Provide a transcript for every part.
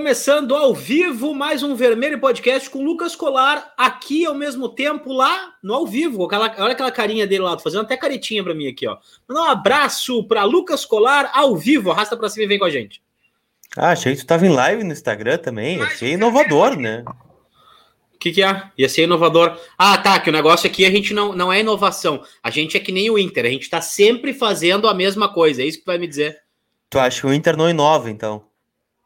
começando ao vivo mais um Vermelho Podcast com Lucas Colar aqui ao mesmo tempo lá no ao vivo. Aquela, olha aquela carinha dele lá, tô fazendo até caretinha para mim aqui, ó. Mandar um abraço para Lucas Colar ao vivo. Arrasta para cima e vem com a gente. Ah, achei que tu tava em live no Instagram também. Achei inovador, né? O que, que é? Ia ser inovador. Ah, tá. Que o negócio aqui a gente não, não é inovação. A gente é que nem o Inter. A gente tá sempre fazendo a mesma coisa. É isso que tu vai me dizer. Tu acha que o Inter não inova, então?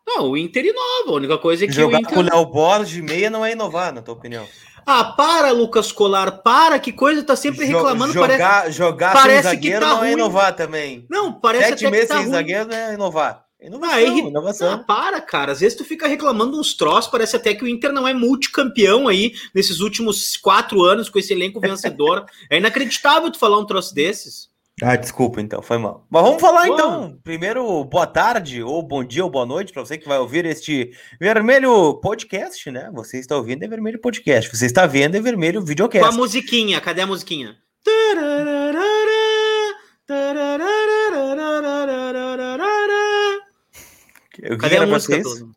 Não, o Inter inova. A única coisa é que Jogar o Inter... com o Léo Borges de meia não é inovar, na tua opinião. Ah, para, Lucas Colar, para, que coisa tá sempre reclamando. jogar parece... jogar parece sem que zagueiro tá não ruim. é inovar também. Não, parece Sete até meses que tá sem ruim. zagueiro não é inovar. Inovação, Ah, é inovação. Ah, para, cara. Às vezes tu fica reclamando uns troços, parece até que o Inter não é multicampeão aí nesses últimos quatro anos com esse elenco vencedor. é inacreditável tu falar um troço desses. Ah, desculpa, então, foi mal. Mas vamos falar Bom. então. Primeiro, boa tarde, ou bom dia, ou boa noite, para você que vai ouvir este Vermelho Podcast, né? Você está ouvindo é Vermelho Podcast. Você está vendo é Vermelho Com a Videocast. musiquinha, cadê a musiquinha? Que Cadê a música? Todo?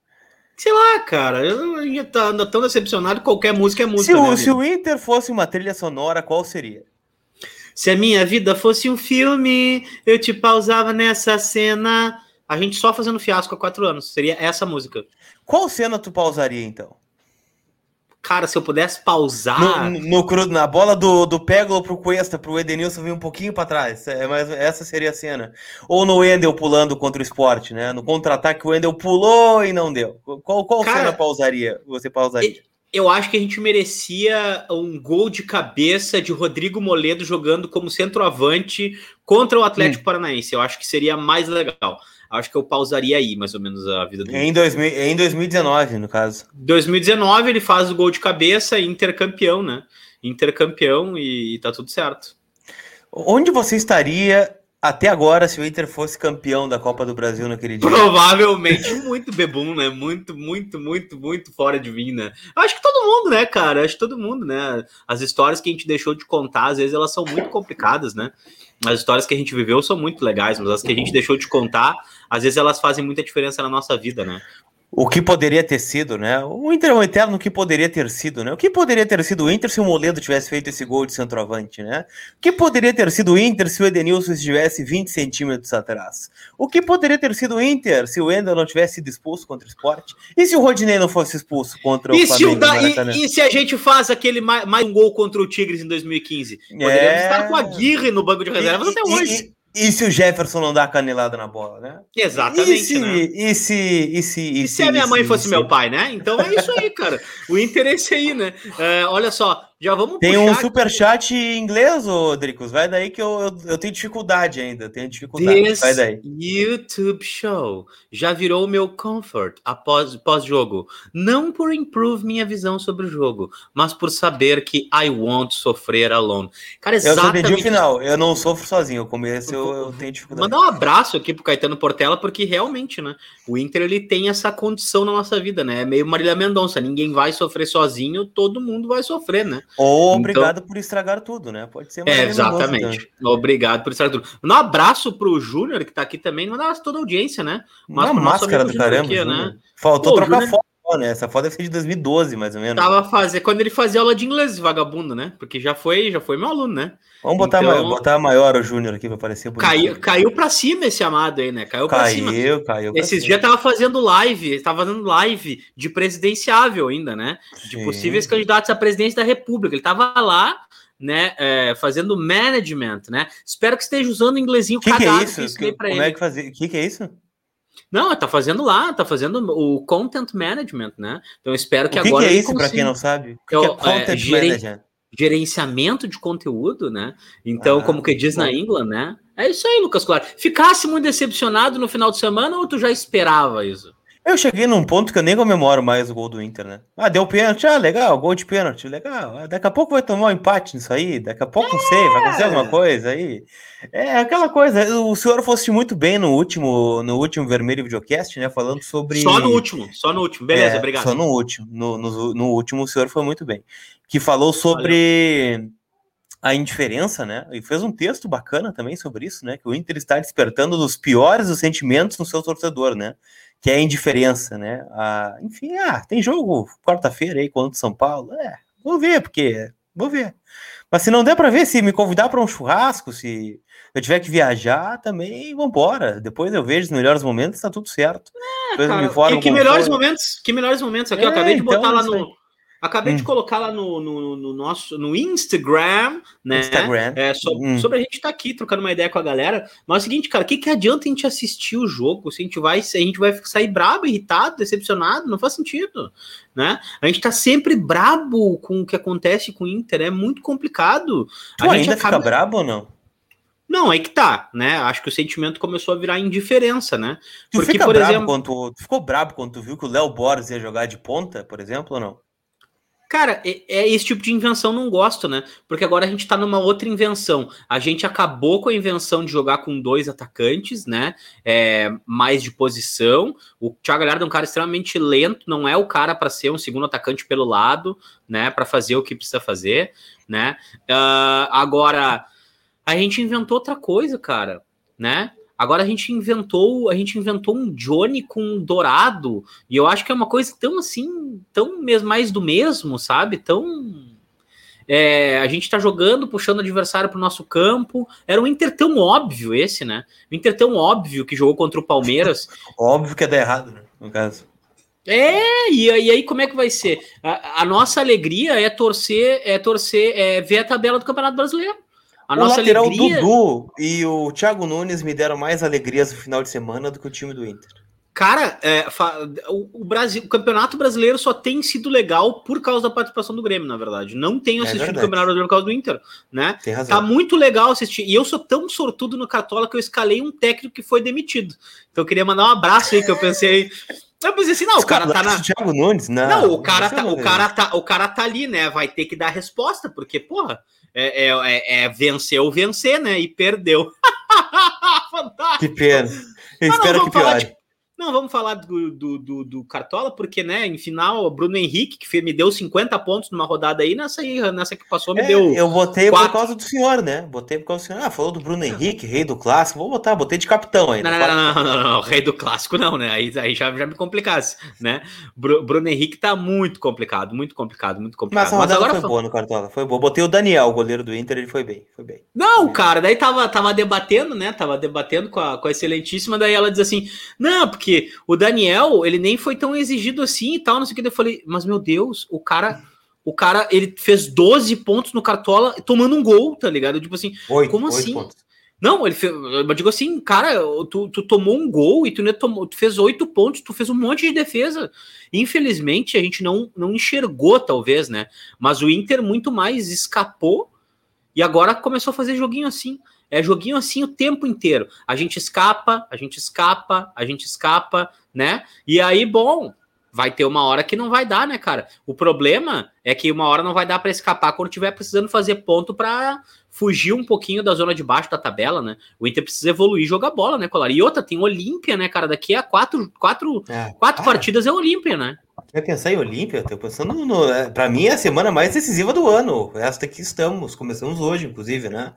Sei lá, cara. Eu ia ando tão decepcionado que qualquer música é Se música. né, o, amigo? se o Inter fosse uma trilha sonora, qual seria? Se a minha vida fosse um filme, eu te pausava nessa cena. A gente só fazendo fiasco há quatro anos. Seria essa música. Qual cena tu pausaria, então? Cara, se eu pudesse pausar. No, no cru- na bola do, do Pégolo pro Cuesta, pro Edenilson vir um pouquinho para trás. É, mas essa seria a cena. Ou no Wendel pulando contra o esporte, né? No contra-ataque, o Wendel pulou e não deu. Qual, qual Cara, cena pausaria? Você pausaria? Eu acho que a gente merecia um gol de cabeça de Rodrigo Moledo jogando como centroavante contra o Atlético Paranaense. Eu acho que seria mais legal. Acho que eu pausaria aí, mais ou menos, a vida do Em, 2000, em 2019, no caso. 2019 ele faz o gol de cabeça, intercampeão, né? Intercampeão e, e tá tudo certo. Onde você estaria até agora se o Inter fosse campeão da Copa do Brasil naquele dia? Provavelmente muito bebum, né? Muito, muito, muito, muito fora de mim, né? Acho que todo mundo, né, cara? Acho que todo mundo, né? As histórias que a gente deixou de contar, às vezes elas são muito complicadas, né? As histórias que a gente viveu são muito legais, mas as que a gente deixou de contar, às vezes elas fazem muita diferença na nossa vida, né? O que poderia ter sido, né? O Inter é um eterno que poderia ter sido, né? O que poderia ter sido o Inter se o Moledo tivesse feito esse gol de centroavante, né? O que poderia ter sido o Inter se o Edenilson estivesse 20 centímetros atrás? O que poderia ter sido o Inter se o Wendel não tivesse sido expulso contra o esporte? E se o Rodinei não fosse expulso contra o E se, o Flamengo no da- Maracanã? e- e se a gente faz aquele mais, mais um gol contra o Tigres em 2015? Poderíamos É. estar com a Aguirre no banco de reservas até hoje. E, se o Jefferson não dá a canelada na bola, né? Exatamente, e se, né? E se, e se, e E se a minha mãe se- fosse se- meu pai, né? Então é isso aí, cara. O interesse aí, né? É, olha só, já vamos Tem puxar um superchat em inglês, Dricos. Vai daí que eu, eu, eu tenho dificuldade ainda. eu Tenho dificuldade. This Vai daí. YouTube show já virou o meu comfort após pós-jogo. Não por improve minha visão sobre o jogo, mas por saber que I won't sofrer alone. Cara, Eu só entendi o exatamente. final. Eu não sofro sozinho. O começo eu, eu tenho dificuldade. Mandar um abraço aqui pro Caetano Portela, porque realmente, né? O Inter ele tem essa condição na nossa vida, né? É meio Marília Mendonça. Ninguém vai sofrer sozinho, todo mundo vai sofrer, né? Ou Então- obrigado por estragar tudo, né? Pode ser É, Marília Mendonça exatamente. Obrigado por estar tudo. Um abraço pro Júnior, que tá aqui também. Mandar toda a audiência, né? também. Uma máscara do caramba. Aqui, né? Faltou Pô, trocar Júnior- foto, né? Essa foto deve ser de 2012, mais ou menos. Tava fazer quando ele fazia aula de inglês, vagabundo, né? Porque já foi, já foi meu aluno, né? Vamos botar, Então- maior, botar maior o Júnior aqui pra parecer bonito. Caiu, caiu pra cima esse amado aí, né? Caiu pra cima. Caiu, caiu. Esses dias tava fazendo live, tava fazendo live de presidenciável ainda, né? De Sim. possíveis candidatos à presidência da República. Ele tava lá, né, é, fazendo management, né? Espero que esteja usando o inglesinho O que, que é cagado isso? eu ensinei Como ele. é que fazia? O que, que é isso? Não, tá fazendo lá, tá fazendo o content management, né? Então espero que o que, agora que é isso, consiga- quem não sabe? O que, Eu- que é é, content gerente- manager? Gerenciamento de conteúdo, né? Então, Ah, como que diz bom. na England, né? É isso aí, Lucas Claro. Ficasse muito decepcionado no final de semana ou tu já esperava isso? Eu cheguei num ponto que eu nem comemoro mais o gol do Inter, né? Ah, deu pênalti, ah, legal, gol de pênalti, legal. Ah, Daqui a pouco vai tomar um empate nisso aí, daqui a pouco não sei, vai acontecer alguma coisa aí. É aquela coisa, o senhor fosse muito bem no último, no último Vermelho Videocast, né? Falando sobre. Só no último, só no último. Beleza, É, obrigado. Só no último. No, no, no último o senhor foi muito bem. Que falou sobre a indiferença, né? E fez um texto bacana também sobre isso, né? Que o Inter está despertando dos piores dos sentimentos no seu torcedor, né? que é a indiferença, né? Ah, enfim, ah, tem jogo quarta-feira aí contra o São Paulo. É, vou ver, porque vou ver. Mas se não der para ver, se me convidar para um churrasco, se eu tiver que viajar, também vambora. Depois eu vejo os melhores momentos, tá tudo certo. É, cara, que, que melhores momentos, que melhores momentos aqui, é, eu acabei de botar então, lá no Acabei hum. de colocar lá no, no, no, nosso no Instagram, né? Instagram. É, so, hum. Sobre a gente estar tá aqui trocando uma ideia com a galera. Mas é o seguinte, cara, o que, que adianta a gente assistir o jogo se a gente vai, se a gente vai sair brabo, irritado, decepcionado? Não faz sentido, né? A gente tá sempre brabo com o que acontece com o Inter, é muito complicado. Tu a ainda acaba... fica brabo ou não? Não, aí que tá, né? Acho que o sentimento começou a virar indiferença, né? Tu Porque, por exemplo. Quando tu, tu ficou brabo quando tu viu que o Léo Borges ia jogar de ponta, por exemplo, ou não? Cara, é, é, esse tipo de invenção não gosto, né? Porque agora a gente tá numa outra invenção. A gente acabou com a invenção de jogar com dois atacantes, né? É, mais de posição. O Thiago Galhardo é um cara extremamente lento, não é o cara para ser um segundo atacante pelo lado, né? Para fazer o que precisa fazer, né? Uh, agora, a gente inventou outra coisa, cara, né? Agora a gente inventou, a gente inventou um Johnny com dourado, e eu acho que é uma coisa tão assim, tão mais do mesmo, sabe? Tão é, a gente tá jogando, puxando o adversário pro nosso campo. Era um Inter tão óbvio esse, né? Um Inter tão óbvio que jogou contra o Palmeiras. óbvio que é dar errado, né? No caso. É, e, e aí como é que vai ser? A, a, nossa alegria é torcer, é torcer, é ver a tabela do Campeonato Brasileiro. A o nossa lateral alegria... Dudu e o Thiago Nunes me deram mais alegrias no final de semana do que o time do Inter. Cara, é, o, Brasil, o Campeonato Brasileiro só tem sido legal por causa da participação do Grêmio, na verdade. Não tenho é assistido é o Campeonato Brasileiro por causa do Inter, né? Tem razão. Tá muito legal assistir. E eu sou tão sortudo no Cartola que eu escalei um técnico que foi demitido. Então eu queria mandar um abraço aí que eu pensei. Eu pensei assim, não, o cara tá na. Thiago Nunes, não. Não, o cara, tá, o, cara tá, o cara tá ali, né? Vai ter que dar resposta, porque, porra, é, é, é, é vencer ou vencer, né? E perdeu. Fantástico. Que pena. Eu espero que piore. Não, vamos falar do, do, do, do, Cartola, porque, né, em final, o Bruno Henrique, que me deu 50 pontos numa rodada aí, nessa aí, nessa que passou, me é, deu. Eu botei quatro. por causa do senhor, né? Botei por causa do senhor. Ah, falou do Bruno Henrique, rei do clássico. Vou botar, botei de capitão aí. Não, não, não, não, não, não, rei do clássico não, né? Aí, aí já, já me complicasse, né? Bruno Henrique tá muito complicado, muito complicado, muito complicado. Mas a rodada Mas agora foi boa no Cartola, foi boa. Botei o Daniel, o goleiro do Inter, ele foi bem, foi bem. Não, cara, daí tava, tava debatendo, né? Tava debatendo com a, com a excelentíssima, daí ela diz assim: não, porque o Daniel ele nem foi tão exigido assim e tal, não sei o que. Eu falei, mas meu Deus, o cara, o cara, ele fez 12 pontos no Cartola tomando um gol, tá ligado? Tipo assim, oito, como assim? Pontos. Não, ele fez, eu digo assim, cara, tu, tu tomou um gol e tu, né, tomou, tu fez oito pontos, tu fez um monte de defesa. Infelizmente, a gente não, não enxergou, talvez, né? Mas o Inter muito mais escapou e agora começou a fazer joguinho assim. É joguinho assim o tempo inteiro. A gente escapa, a gente escapa, a gente escapa, né? E aí, bom, vai ter uma hora que não vai dar, né, cara? O problema é que uma hora não vai dar para escapar quando tiver precisando fazer ponto para fugir um pouquinho da zona de baixo da tabela, né? O Inter precisa evoluir e jogar bola, né, Colar? E outra, tem Olímpia, né, cara? Daqui a quatro, quatro, é, quatro partidas é Olímpia, né? Vai pensar em Olímpia? Tô pensando no. É, para mim é a semana mais decisiva do ano. Esta que estamos, começamos hoje, inclusive, né?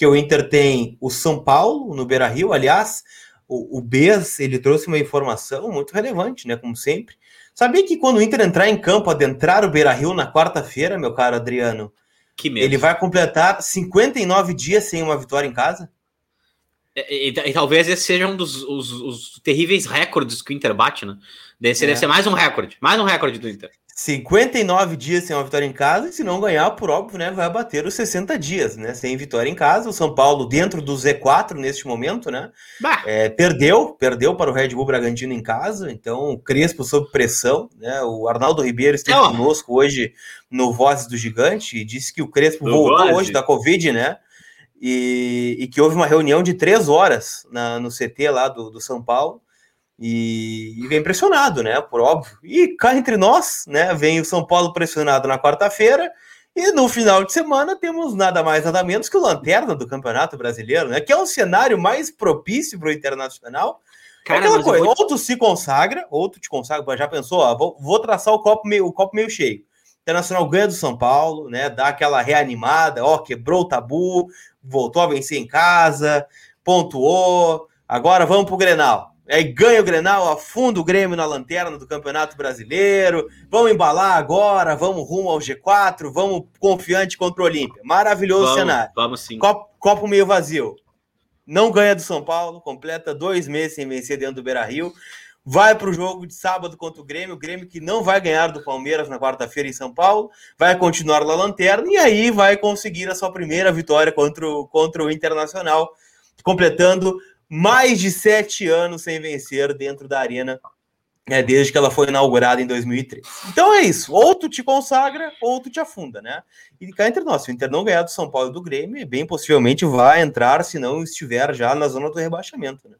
Porque o Inter tem o São Paulo no Beira Rio, aliás, o, o Bez, ele trouxe uma informação muito relevante, né? Como sempre. Sabia que quando o Inter entrar em campo, adentrar o Beira Rio na quarta-feira, meu caro Adriano, ele vai completar 59 dias sem uma vitória em casa? E, e, e, talvez esse seja um dos os, os terríveis recordes que o Inter bate, né? Deve, é. deve ser mais um recorde, mais um recorde do Inter. 59 dias sem uma vitória em casa, e se não ganhar, por óbvio, né, vai bater os 60 dias, né, sem vitória em casa. O São Paulo dentro do Z4 neste momento, né, é, perdeu, perdeu para o Red Bull Bragantino em casa, então Crespo sob pressão, né, o Arnaldo Ribeiro esteve oh. conosco hoje no Vozes do Gigante e disse que o Crespo no voltou hoje da Covid, né, e, e, que houve uma reunião de três horas na, no CT lá do, do São Paulo, e, e, vem pressionado, né? Por óbvio. E cá entre nós, né? Vem o São Paulo pressionado na quarta-feira. E no final de semana temos nada mais, nada menos que o Lanterna do Campeonato Brasileiro, né? Que é um cenário mais propício para o Internacional. Cara, é aquela coisa, vou... ou tu se consagra, ou tu te consagra, já pensou, ó, vou, vou traçar o copo, meio, o copo meio cheio. Internacional ganha do São Paulo, né? Dá aquela reanimada, ó, quebrou o tabu, voltou a vencer em casa, pontuou. Agora vamos pro Grenal Aí ganha o Grenal, afunda o Grêmio na lanterna do Campeonato Brasileiro. Vamos embalar agora, vamos rumo ao G4, vamos confiante contra o Olímpia. Maravilhoso Vamos, cenário. vamos sim. Copo, copo meio vazio. Não ganha do São Paulo, completa dois meses sem vencer dentro do Beira Rio. Vai para o jogo de sábado contra o Grêmio, o Grêmio que não vai ganhar do Palmeiras na quarta-feira em São Paulo, vai continuar na lanterna e aí vai conseguir a sua primeira vitória contra o, contra o Internacional, completando mais de sete anos sem vencer dentro da arena, é, desde que ela foi inaugurada em 2003. Então é isso, ou tu te consagra, ou tu te afunda, né? E cá entre nós, se o Inter não ganhar do São Paulo e do Grêmio, bem possivelmente vai entrar, se não estiver já na zona do rebaixamento, né?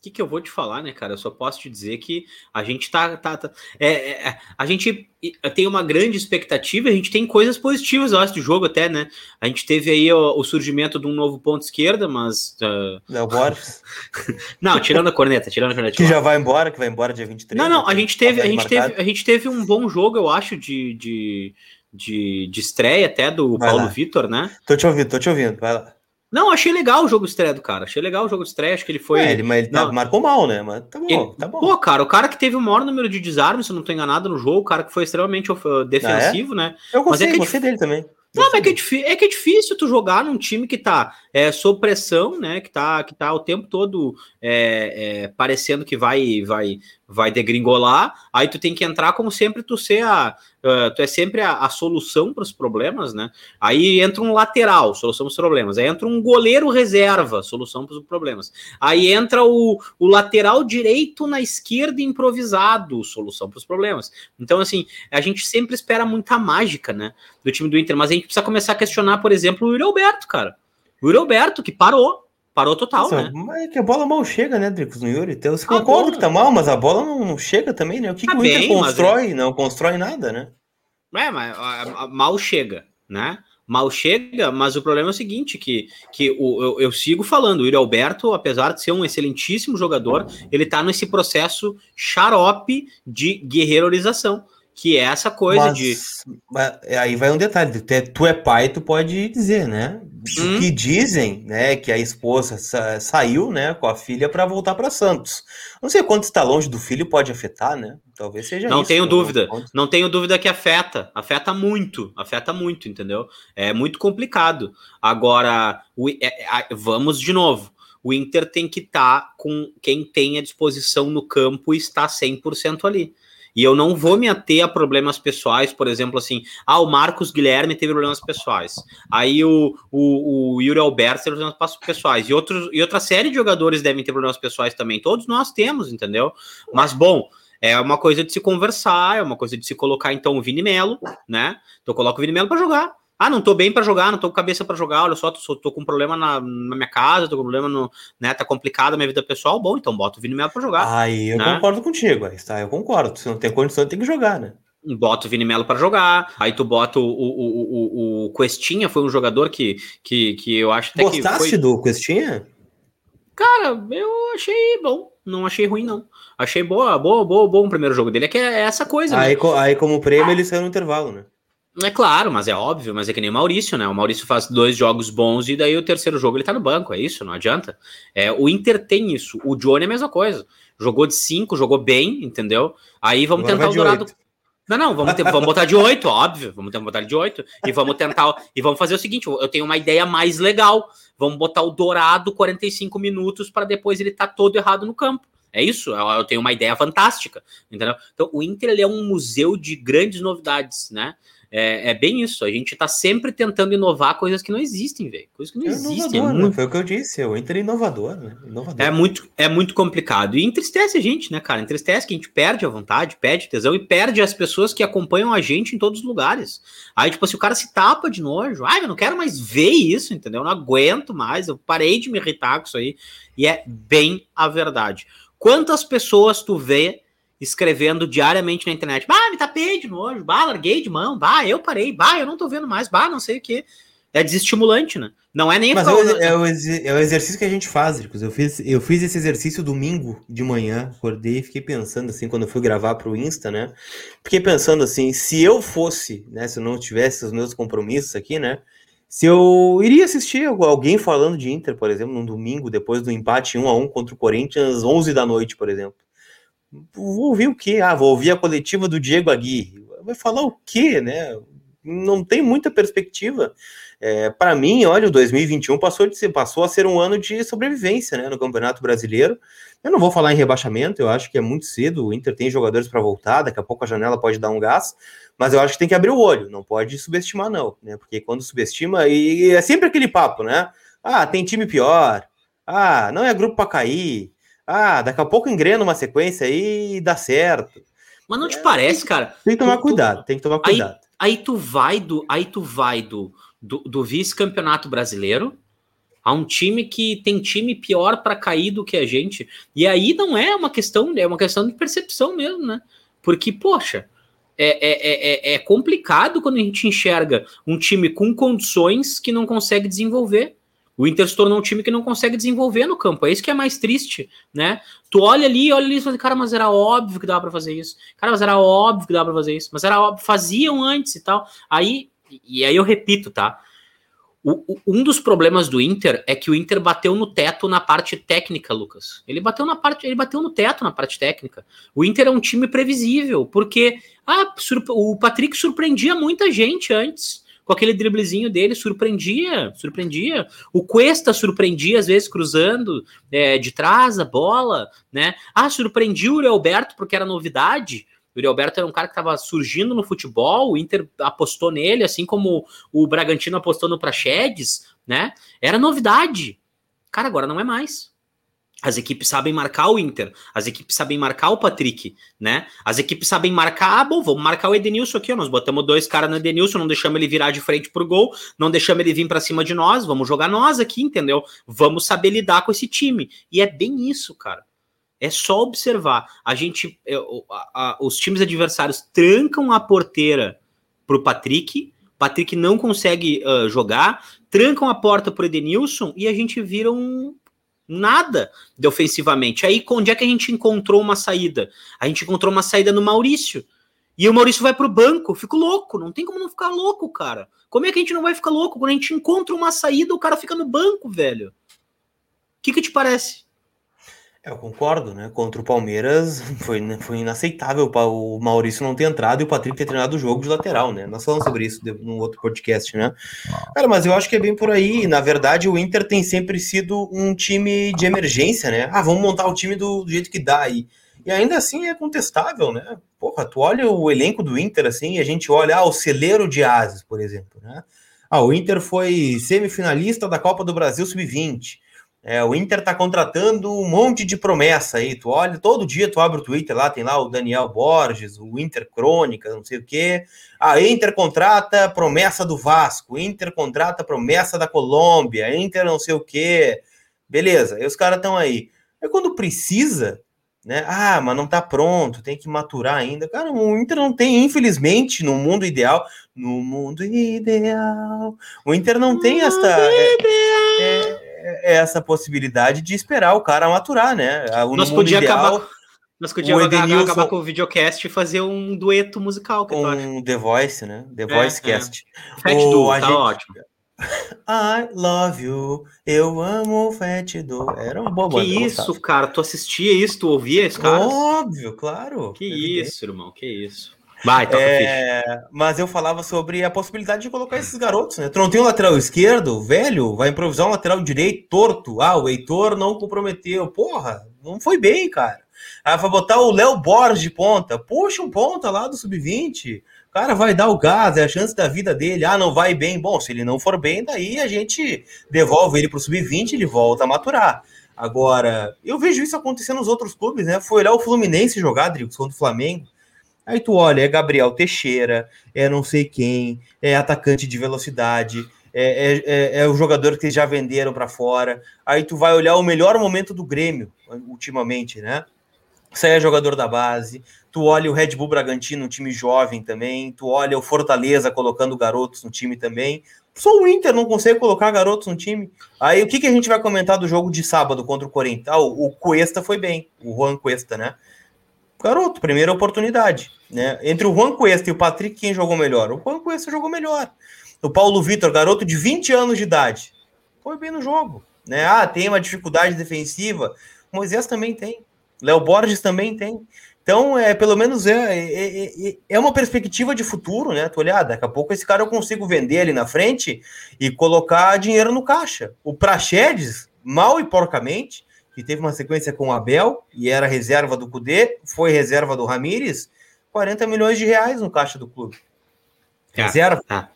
O que, que eu vou te falar, né, cara? Eu só posso te dizer que a gente tá. tá, tá é, é, a gente tem uma grande expectativa, a gente tem coisas positivas, eu acho, do jogo até, né? A gente teve aí o, o surgimento de um novo ponto esquerda, mas. Uh... Léo Borges. não, tirando a corneta, tirando a corneta. Que já vai embora, que vai embora dia 23. Não, não, a gente teve, a gente teve, a gente teve um bom jogo, eu acho, de. de... De, de estreia até do vai Paulo lá. Vitor, né? Tô te ouvindo, tô te ouvindo, vai lá. Não, achei legal o jogo de estreia do cara. Achei legal o jogo de estreia. Acho que ele foi. É, ele, mas ele tá, marcou mal, né? Mas tá bom, ele, tá bom. Pô, cara, o cara que teve o maior número de desarmes, se eu não tô enganado, no jogo, o cara que foi extremamente defensivo, ah, é? né? Eu gostei, mas é que gostei dele também. Não, mas é que é, é que é difícil tu jogar num time que tá é, sob pressão, né? Que tá, que tá o tempo todo é, é, parecendo que vai, vai, vai degringolar. Aí tu tem que entrar como sempre tu ser a. Uh, tu é sempre a, a solução para os problemas, né? Aí entra um lateral, solução para os problemas. Aí entra um goleiro reserva, solução para os problemas. Aí entra o, o lateral direito na esquerda improvisado, solução para os problemas. Então, assim, a gente sempre espera muita mágica, né? Do time do Inter, mas a gente precisa começar a questionar, por exemplo, o Yuri Alberto, cara. O Yuri Alberto, que parou. Parou total, Nossa, né? Mas é que a bola mal chega, né, Dricos, no Yuri? Então, você concorda bola... que tá mal, mas a bola não, chega também, né? O que, tá que o Inter bem, constrói? Não constrói nada, né? É, mas a, a, mal chega, né? Mal chega, mas o problema é o seguinte, que, que o, eu, eu sigo falando, o Yuri Alberto, apesar de ser um excelentíssimo jogador, ele tá nesse processo xarope de guerreirorização que é essa coisa mas, de. Mas, aí vai um detalhe: tu é pai, tu pode dizer, né? Hum. O que dizem, né? Que a esposa sa saiu, né, com a filha para voltar para Santos. Não sei quanto está longe do filho pode afetar, né? Talvez seja Não isso, tenho dúvida. Não tenho dúvida que afeta. Afeta muito. Afeta muito, entendeu? É muito complicado. Agora, o, é, é, vamos de novo. O Inter tem que estar tá com quem tem a disposição no campo e está 100% ali. E eu não vou me ater a problemas pessoais, por exemplo, assim, ah, o Marcos Guilherme teve problemas pessoais. Aí o, o, o Yuri Alberto teve problemas pessoais. E, outros, e outra série de jogadores devem ter problemas pessoais também. Todos nós temos, entendeu? Mas, bom, é uma coisa de se conversar, é uma coisa de se colocar, então, o Vini Melo, né? Então, eu coloco o Vini Melo para jogar. Ah, não tô bem para jogar, não tô com cabeça para jogar, olha só, tô, tô com problema na, na, minha casa, tô com problema no, né, tá complicado a minha vida pessoal, bom, então bota o Vini Melo para jogar. Aí eu né? concordo contigo, aí, tá, eu concordo, se não tem condição, tem que jogar, né? Bota o Vini Melo para jogar, aí tu bota o, o, o, o, Questinha, foi um jogador que, que, que eu acho até Gostaste que foi... do Questinha? Cara, eu achei bom, não achei ruim não. Achei boa, boa, boa, bom o primeiro jogo dele, é que é essa coisa, aí, né? Aí como prêmio ele saiu no intervalo, né? É claro, mas é óbvio, mas é que nem o Maurício, né? O Maurício faz dois jogos bons e daí o terceiro jogo ele tá no banco, é isso, não adianta. É, o Inter tem isso, o Johnny é a mesma coisa. Jogou de cinco, jogou bem, entendeu? Aí vamos Agora tentar o Dourado. 8. Não, não, vamos, ter, vamos botar de oito, óbvio. Vamos ter, botar de oito e vamos tentar. e vamos fazer o seguinte: eu tenho uma ideia mais legal. Vamos botar o Dourado 45 minutos para depois ele tá todo errado no campo. É isso, eu tenho uma ideia fantástica, entendeu? Então, o Inter ele é um museu de grandes novidades, né? É, é, bem isso. A gente tá sempre tentando inovar coisas que não existem, velho. Coisas que não é existem. É muito... né? Foi o que eu disse. O Inter é inovador, né? Inovador. É muito, é muito complicado. E entristece a gente, né, cara? Entristece que a gente perde a vontade, perde tesão e perde as pessoas que acompanham a gente em todos os lugares. Aí, tipo, se o cara se tapa de nojo, ai, eu não quero mais ver isso, entendeu? Eu não aguento mais, eu parei de me irritar com isso aí. E é bem a verdade. Quantas pessoas tu vê escrevendo diariamente na internet. Bah, me tapei de novo, bah, larguei de mão, bah, eu parei, bah, eu não tô vendo mais, bah, não sei o que. É desestimulante, né? Não é nem. Mas é, o, é, o, é o exercício que a gente faz, Ricos. Eu fiz, eu fiz esse exercício domingo de manhã, acordei e fiquei pensando assim, quando eu fui gravar pro Insta, né? Fiquei pensando assim, se eu fosse, né, se eu não tivesse os meus compromissos aqui, né? Se eu iria assistir alguém falando de Inter, por exemplo, num domingo, depois do empate 1 a 1 contra o Corinthians, 11 da noite, por exemplo. Vou ouvir o quê? Ah, vou ouvir a coletiva do Diego Aguirre. Vai falar o quê, né? Não tem muita perspectiva. É, para mim, olha, o 2021 passou, de, passou a ser um ano de sobrevivência né, no Campeonato Brasileiro. Eu não vou falar em rebaixamento, eu acho que é muito cedo. O Inter tem jogadores para voltar, daqui a pouco a janela pode dar um gás, mas eu acho que tem que abrir o olho, não pode subestimar, não, né? Porque quando subestima, e é sempre aquele papo, né? Ah, tem time pior, ah, não é grupo para cair, ah, daqui a pouco engrena uma sequência aí e dá certo. Mas não te é, parece, cara? Tem que tomar tu, cuidado, tem que tomar cuidado. Aí, aí tu vai do, aí tu vai do do, do vice-campeonato brasileiro a um time que tem time pior para cair do que a gente. E aí não é uma questão, é uma questão de percepção mesmo, né? Porque, poxa, é, é, é, é complicado quando a gente enxerga um time com condições que não consegue desenvolver. O Inter se tornou um time que não consegue desenvolver no campo. É isso que é mais triste, né? Tu olha ali, olha ali e fala, cara, mas era óbvio que dava para fazer isso. Cara, mas era óbvio que dava para fazer isso. Mas era óbvio, faziam antes e tal. Aí e aí eu repito, tá? O, o, um dos problemas do Inter é que o Inter bateu no teto na parte técnica, Lucas. Ele bateu na parte, ele bateu no teto na parte técnica. O Inter é um time previsível, porque ah, o Patrick surpreendia muita gente antes com aquele driblezinho dele, surpreendia, surpreendia. O Cuesta surpreendia, às vezes, cruzando é, de trás a bola, né? Ah, surpreendia o Alberto porque era novidade. O Alberto era um cara que estava surgindo no futebol, o Inter apostou nele, assim como o Bragantino apostou no Praxedes, né? Era novidade. Cara, agora não é mais. As equipes sabem marcar o Inter, as equipes sabem marcar o Patrick, né? As equipes sabem marcar, ah, bom, vamos marcar o Edenilson aqui, ó, nós botamos dois caras no Edenilson, não deixamos ele virar de frente pro gol, não deixamos ele vir para cima de nós, vamos jogar nós aqui, entendeu? Vamos saber lidar com esse time. E é bem isso, cara. É só observar. A gente, é, a, a, os times adversários trancam a porteira pro Patrick. Patrick não consegue uh, jogar, trancam a porta pro Edenilson e a gente vira um nada de ofensivamente. Aí onde é que a gente encontrou uma saída? A gente encontrou uma saída no Maurício. E o Maurício vai pro banco, fico louco, não tem como não ficar louco, cara. Como é que a gente não vai ficar louco? Quando a gente encontra uma saída, o cara fica no banco, velho. O que que te parece? Eu concordo, né? Contra o Palmeiras foi, foi inaceitável o Maurício não ter entrado e o Patrick ter treinado o jogo de lateral, né? Nós falamos sobre isso num outro podcast, né? Cara, mas eu acho que é bem por aí. Na verdade, o Inter tem sempre sido um time de emergência, né? Ah, vamos montar o time do, do jeito que dá aí. E ainda assim é contestável, né? Porra, tu olha o elenco do Inter assim e a gente olha, ah, o celeiro de Ases, por exemplo, né? Ah, o Inter foi semifinalista da Copa do Brasil Sub-20 é, o Inter tá contratando um monte de promessa aí. Tu olha, todo dia tu abre o Twitter lá, tem lá o Daniel Borges, o Inter Crônica, não sei o quê. A Inter contrata promessa do Vasco, Inter contrata promessa da Colômbia, Inter não sei o quê. Beleza, aí os caras estão aí. Aí quando precisa, né? Ah, mas não tá pronto, tem que maturar ainda. Cara, o Inter não tem, infelizmente, no mundo ideal, no mundo ideal, o Inter não tem esta. É, é, é essa possibilidade de esperar o cara maturar, né? O Nós podíamos acabar. Nós podíamos Edenilson... acabar com o videocast e fazer um dueto musical. Que um The Voice, né? The Voice é, Cast. É. Fat Duo, tá gente... ótimo. I love you, eu amo o Fat Do. Era uma boa Que isso, cara? Tu assistia isso? Tu ouvia esse cara? Óbvio, claro. Que isso, irmão, que isso. Vai, toca é, Mas eu falava sobre a possibilidade de colocar esses garotos, né? Tu não tem um lateral esquerdo, velho, vai improvisar um lateral direito torto. Ah, o Heitor não comprometeu. Porra, não foi bem, cara. Ah, vai botar o Léo Borges de ponta. Puxa um ponta lá do sub-20. O cara vai dar o gás, é a chance da vida dele. Ah, não vai bem. Bom, se ele não for bem, daí a gente devolve ele pro sub-20 e ele volta a maturar. Agora, eu vejo isso acontecendo nos outros clubes, né? Foi olhar o Fluminense jogar, Drigo, contra o Flamengo. Aí tu olha, é Gabriel Teixeira, é não sei quem, é atacante de velocidade, é, é, é, é o jogador que já venderam para fora. Aí tu vai olhar o melhor momento do Grêmio, ultimamente, né? Sai é jogador da base. Tu olha o Red Bull Bragantino, um time jovem também. Tu olha o Fortaleza colocando garotos no time também. Só o Inter não consegue colocar garotos no time. Aí o que, que a gente vai comentar do jogo de sábado contra o Corinthians? Ah, o, o Cuesta foi bem, o Juan Cuesta, né? Garoto, primeira oportunidade. Né? Entre o Juan Cuesta e o Patrick, quem jogou melhor? O Juan Cuesta jogou melhor. O Paulo Vitor, garoto de 20 anos de idade, foi bem no jogo. Né? Ah, tem uma dificuldade defensiva. Moisés também tem. Léo Borges também tem. Então, é, pelo menos é, é, é, é, uma perspectiva de futuro, né? Tu olhar, daqui a pouco esse cara eu consigo vender ali na frente e colocar dinheiro no caixa. O Praxedes, mal e porcamente, que teve uma sequência com o Abel e era reserva do Cudê, foi reserva do Ramires, 40 milhões de reais no caixa do clube. Reserva. Ah,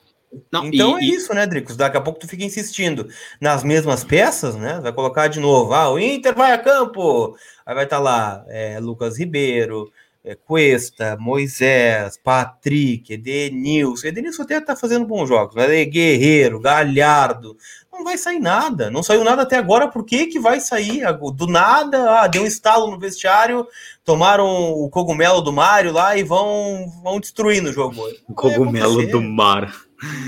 Não, então e, é isso, né, Dricos? Daqui a pouco tu fica insistindo nas mesmas peças, né? Vai colocar de novo, ah, o Inter vai a campo, aí vai estar tá lá é, Lucas Ribeiro, é, Cuesta, Moisés, Patrick, Edenilson. Edenilson até tá fazendo bons jogos, né? Guerreiro, Galhardo. Não vai sair nada. Não saiu nada até agora. Por que, que vai sair? Do nada, ah, deu um estalo no vestiário, tomaram o cogumelo do Mário lá e vão, vão destruir no jogo. O cogumelo do mar.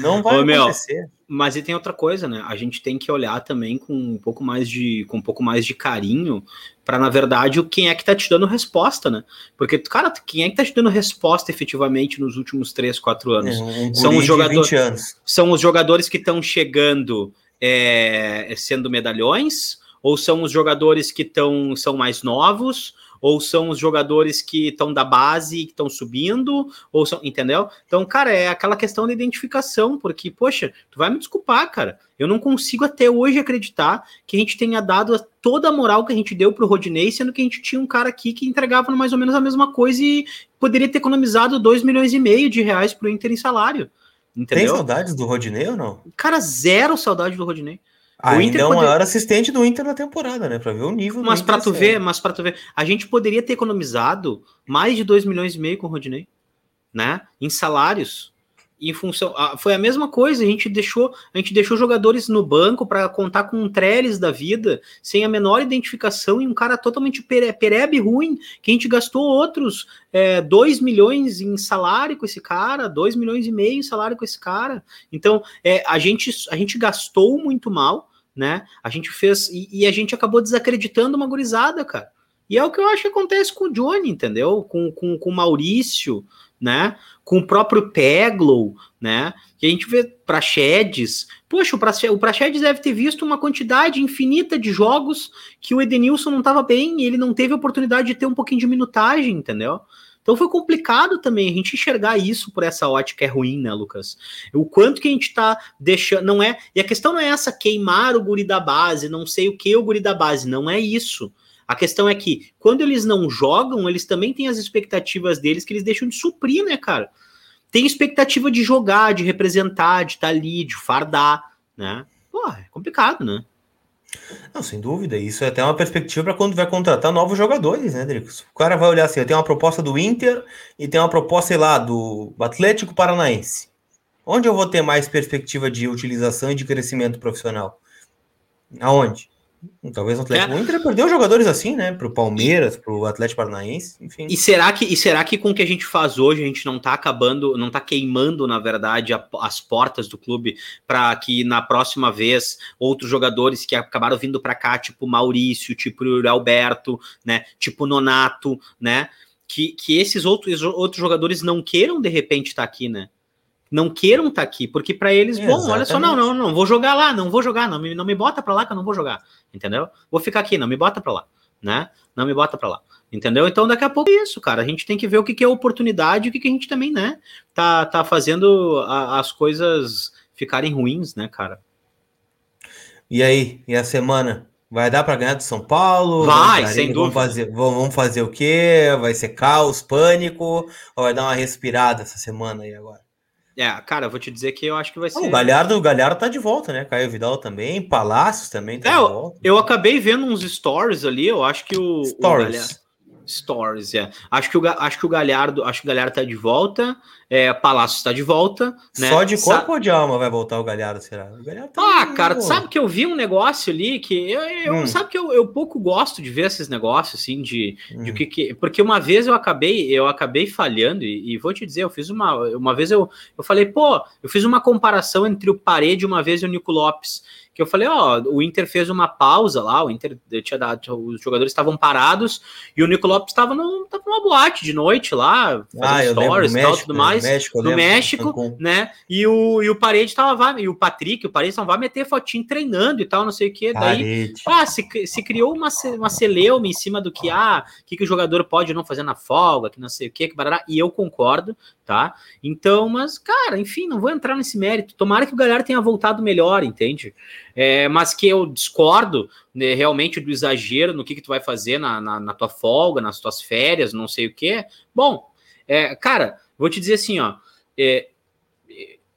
Não vai Ô, acontecer. Meu, mas e tem outra coisa, né? A gente tem que olhar também com um pouco mais de, com um pouco mais de carinho para na verdade quem é que tá te dando resposta, né? Porque cara, quem é que tá te dando resposta efetivamente nos últimos 3, 4 anos? É, um são os jogadores, são os jogadores que estão chegando é, sendo medalhões ou são os jogadores que estão são mais novos ou são os jogadores que estão da base que estão subindo, ou são, entendeu? Então, cara, é aquela questão da identificação, porque, poxa, tu vai me desculpar, cara. Eu não consigo até hoje acreditar que a gente tenha dado toda a moral que a gente deu pro Rodinei, sendo que a gente tinha um cara aqui que entregava mais ou menos a mesma coisa e poderia ter economizado 2 milhões e meio de reais pro Inter em salário. Entendeu? Tem saudades do Rodinei ou não? Cara, zero saudade do Rodinei. Ainda Inter é o maior assistente do Inter na temporada, né? Para ver o nível. Mas para tu ver, mas para tu ver, a gente poderia ter economizado mais de 2 milhões e meio com o Rodinei, né? Em salários. Em função, foi a mesma coisa. A gente deixou, a gente deixou jogadores no banco para contar com um Trellis da vida, sem a menor identificação e um cara totalmente pere, perebe ruim, que a gente gastou outros 2 é, milhões em salário com esse cara, 2 milhões e meio em salário com esse cara. Então, é, a gente a gente gastou muito mal né? A gente fez e, e, a gente acabou desacreditando uma gurizada, cara. E é o que eu acho que acontece com o Johnny, entendeu? Com, com, com o Maurício, né? Com o próprio Peglow, né? Que a gente vê Praxedes. Poxa, o Praxedes deve ter visto uma quantidade infinita de jogos que o Edenilson não estava bem e ele não teve oportunidade de ter um pouquinho de minutagem, entendeu? Então foi complicado também a gente enxergar isso por essa ótica é ruim, né, Lucas? O quanto que a gente tá deixando. Não é. E a questão não é essa queimar o guri da base, não sei o que o guri da base. Não é isso. A questão é que quando eles não jogam, eles também têm as expectativas deles que eles deixam de suprir, né, cara? Tem expectativa de jogar, de representar, de estar tá ali, de fardar, né? Pô, é complicado, né? Não, sem dúvida. Isso é até uma perspectiva para quando vai contratar novos jogadores, né, Dricos? O cara vai olhar assim: tem uma proposta do Inter e tem uma proposta, sei lá, do Atlético Paranaense. Onde eu vou ter mais perspectiva de utilização e de crescimento profissional? Aonde? Talvez o Atlético é. Inter perdeu jogadores assim, né? Para o Palmeiras, para o Atlético Paranaense, enfim. E será que e será que com o que a gente faz hoje a gente não está acabando, não está queimando na verdade a, as portas do clube para que na próxima vez outros jogadores que acabaram vindo para cá, tipo Maurício, tipo Alberto, né? Tipo Nonato, né? Que, que esses outros, outros jogadores não queiram de repente estar tá aqui, né? Não queiram estar tá aqui, porque para eles, bom, Exatamente. olha só, não, não, não, vou jogar lá, não vou jogar, não me, não me bota para lá que eu não vou jogar, entendeu? Vou ficar aqui, não me bota para lá, né? Não me bota para lá, entendeu? Então daqui a pouco é isso, cara, a gente tem que ver o que, que é oportunidade e o que, que a gente também, né, tá, tá fazendo a, as coisas ficarem ruins, né, cara? E aí, e a semana? Vai dar para ganhar do São Paulo? Vai, sem dúvida. Vamos fazer, vamos fazer o quê? Vai ser caos, pânico? Ou vai dar uma respirada essa semana aí agora? É, cara, eu vou te dizer que eu acho que vai ser. O Galhardo, o Galhardo tá de volta, né? Caio Vidal também, Palácios também tá é, de volta. Eu, acabei vendo uns stories ali, eu acho que o. Stories. O Stories, é. Acho que o, acho que o Galhardo, acho que o Galhardo tá de volta, é, Palácio está de volta, né? Só de corpo Sa ou de alma vai voltar o Galhardo, será? O Galhardo tá ah, cara, sabe que eu vi um negócio ali que eu, eu hum. sabe que eu, eu, pouco gosto de ver esses negócios assim de, hum. de que, que, porque uma vez eu acabei, eu acabei falhando e, e, vou te dizer, eu fiz uma uma vez eu, eu falei, pô, eu fiz uma comparação entre o Parede uma vez e o Nico Lopes que eu falei, ó, o Inter fez uma pausa lá, o Inter tinha dado, os jogadores estavam parados e o Nico Lopes estava numa boate de noite lá, fazendo ah, stories e tal, tudo mais, no México, no México né? E o, e o Parede tava, e o Patrick, o Parede não vai meter fotinho treinando e tal, não sei o que, daí, ah, se, se criou uma, uma celeuma em cima do que, ah, que, que o jogador pode não fazer na folga, que não sei o que, que barará, e eu concordo, tá? Então, mas, cara, enfim, não vou entrar nesse mérito. Tomara que o Galhardo tenha voltado melhor, entende? É, mas que eu discordo né, realmente do exagero no que, que tu vai fazer na, na, na, tua folga, nas tuas férias, não sei o que. Bom, é, cara, vou te dizer assim, ó. É,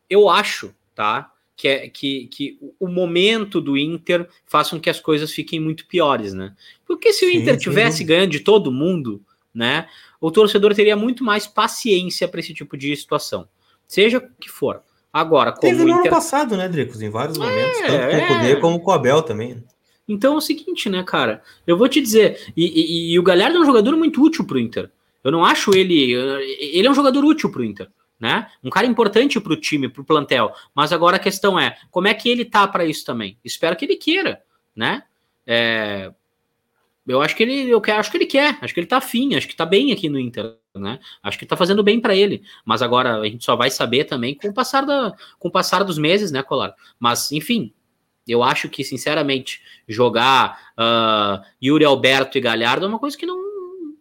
eu acho, tá? Que, é, que, que o momento do Inter faz com que as coisas fiquem muito piores, né? Porque se o Inter tivesse ganhando de todo mundo, né? o torcedor teria muito mais paciência para esse tipo de situação, seja o que for. Agora, como Teve no Inter... ano passado, né, Dricos? Em vários momentos, é, tanto com o Cudê é. como com o Abel também. Então é o seguinte, né, cara? Eu vou te dizer, e, e, e o Galhardo é um jogador muito útil pro Inter. Eu não acho ele. Ele é um jogador útil pro Inter, né? Um cara importante pro time, pro plantel. Mas agora a questão é, como é que ele tá para isso também? Espero que ele queira, né? É, eu acho que ele, eu acho que ele quer, acho que ele tá afim, acho que tá bem aqui no Inter, né? Acho que tá fazendo bem para ele. Mas agora a gente só vai saber também com o passar da, com o passar dos meses, né, Colar? Mas enfim, eu acho que sinceramente jogar uh, Yuri Alberto e Galhardo é uma coisa que não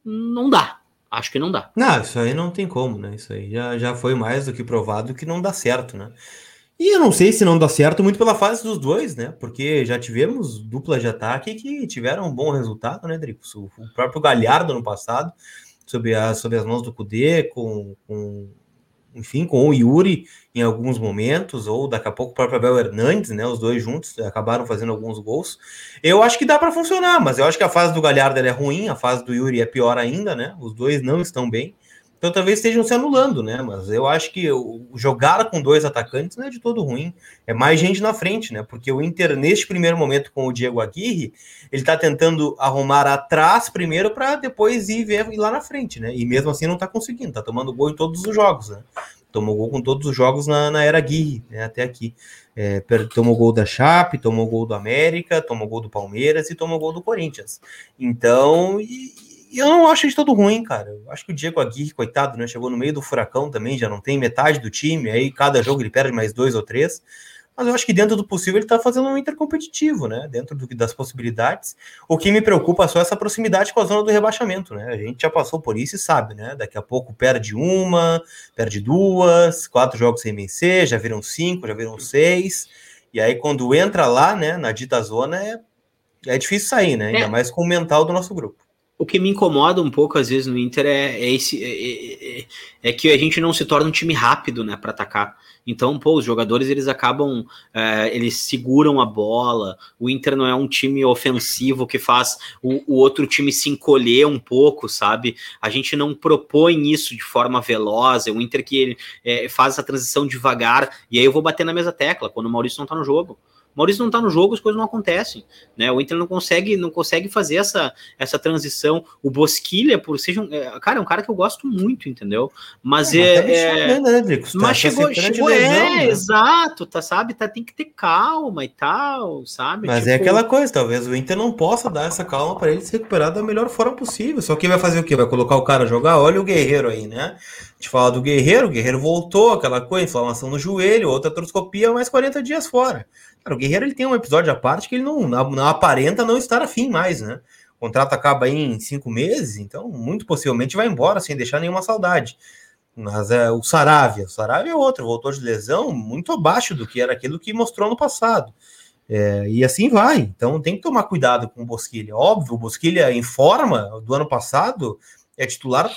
não dá. Acho que não dá. Não, isso aí não tem como, né? Isso aí já, já foi mais do que provado que não dá certo, né? E eu não sei se não dá certo muito pela fase dos dois, né? Porque já tivemos dupla de ataque que tiveram um bom resultado, né, Drico? O próprio Galhardo no passado, sob, a, sob as mãos do Cudê, com, com, enfim, com o Yuri em alguns momentos, ou daqui a pouco o próprio Abel Hernandes, né? Os dois juntos acabaram fazendo alguns gols. Eu acho que dá para funcionar, mas eu acho que a fase do Galhardo é ruim, a fase do Yuri é pior ainda, né? Os dois não estão bem. Então talvez estejam se anulando, né? Mas eu acho que jogar com dois atacantes não é de todo ruim. É mais gente na frente, né? Porque o Inter, neste primeiro momento com o Diego Aguirre, ele tá tentando arrumar atrás primeiro para depois ir, ver, ir lá na frente, né? E mesmo assim não tá conseguindo, tá tomando gol em todos os jogos, né? Tomou gol com todos os jogos na, na era Aguirre, né? Até aqui. É, tomou gol da Chape, tomou gol do América, tomou gol do Palmeiras e tomou gol do Corinthians. Então, e eu não acho de todo ruim, cara. Eu acho que o Diego Aguirre, coitado, né? Chegou no meio do furacão também, já não tem metade do time, aí cada jogo ele perde mais dois ou três. Mas eu acho que dentro do possível ele tá fazendo um Inter competitivo, né? Dentro do, das possibilidades. O que me preocupa só é essa proximidade com a zona do rebaixamento, né? A gente já passou por isso e sabe, né? Daqui a pouco perde uma, perde duas, quatro jogos sem vencer, já viram cinco, já viram seis. E aí, quando entra lá, né, na dita zona, é, é difícil sair, né? Ainda é. mais com o mental do nosso grupo o que me incomoda um pouco às vezes no Inter é, é esse é, é, é, que a gente não se torna um time rápido, né, para atacar. Então, pô, os jogadores eles acabam, é, eles seguram a bola. O Inter não é um time ofensivo que faz o, o, outro time se encolher um pouco, sabe? A gente não propõe isso de forma veloz. É o Inter que ele, é, faz essa transição devagar. E aí eu vou bater na mesma tecla quando o Maurício não tá no jogo. Maurício não tá no jogo, as coisas não acontecem, né? O Inter não consegue, não consegue fazer essa, essa transição. O Bosquilha, por seja um, é, cara, é um cara que eu gosto muito, entendeu? Mas é, é, é né, mas tá, chegou, tá chegou lesão, é, né? exato, tá, sabe? Tá, tem que ter calma e tal, sabe? Mas é tipo... é aquela coisa, talvez o Inter não possa dar essa calma para ele se recuperar da melhor forma possível. Só que vai fazer o quê? Vai colocar o cara a jogar? Olha o Guerreiro aí, né? A gente fala do Guerreiro, o Guerreiro voltou, aquela coisa, inflamação no joelho, outra troscopia, mais 40 dias fora. Cara, o Guerreiro ele tem um episódio à parte que ele não, não, não aparenta não estar afim mais, né? O contrato acaba em cinco meses, então muito possivelmente vai embora sem deixar nenhuma saudade. Mas é o Saravia, o Saravia é outro, voltou de lesão muito abaixo do que era aquilo que mostrou no passado. É, e assim vai. Então tem que tomar cuidado com o Bosquilha. Óbvio, o Bosquilha em forma do ano passado é titular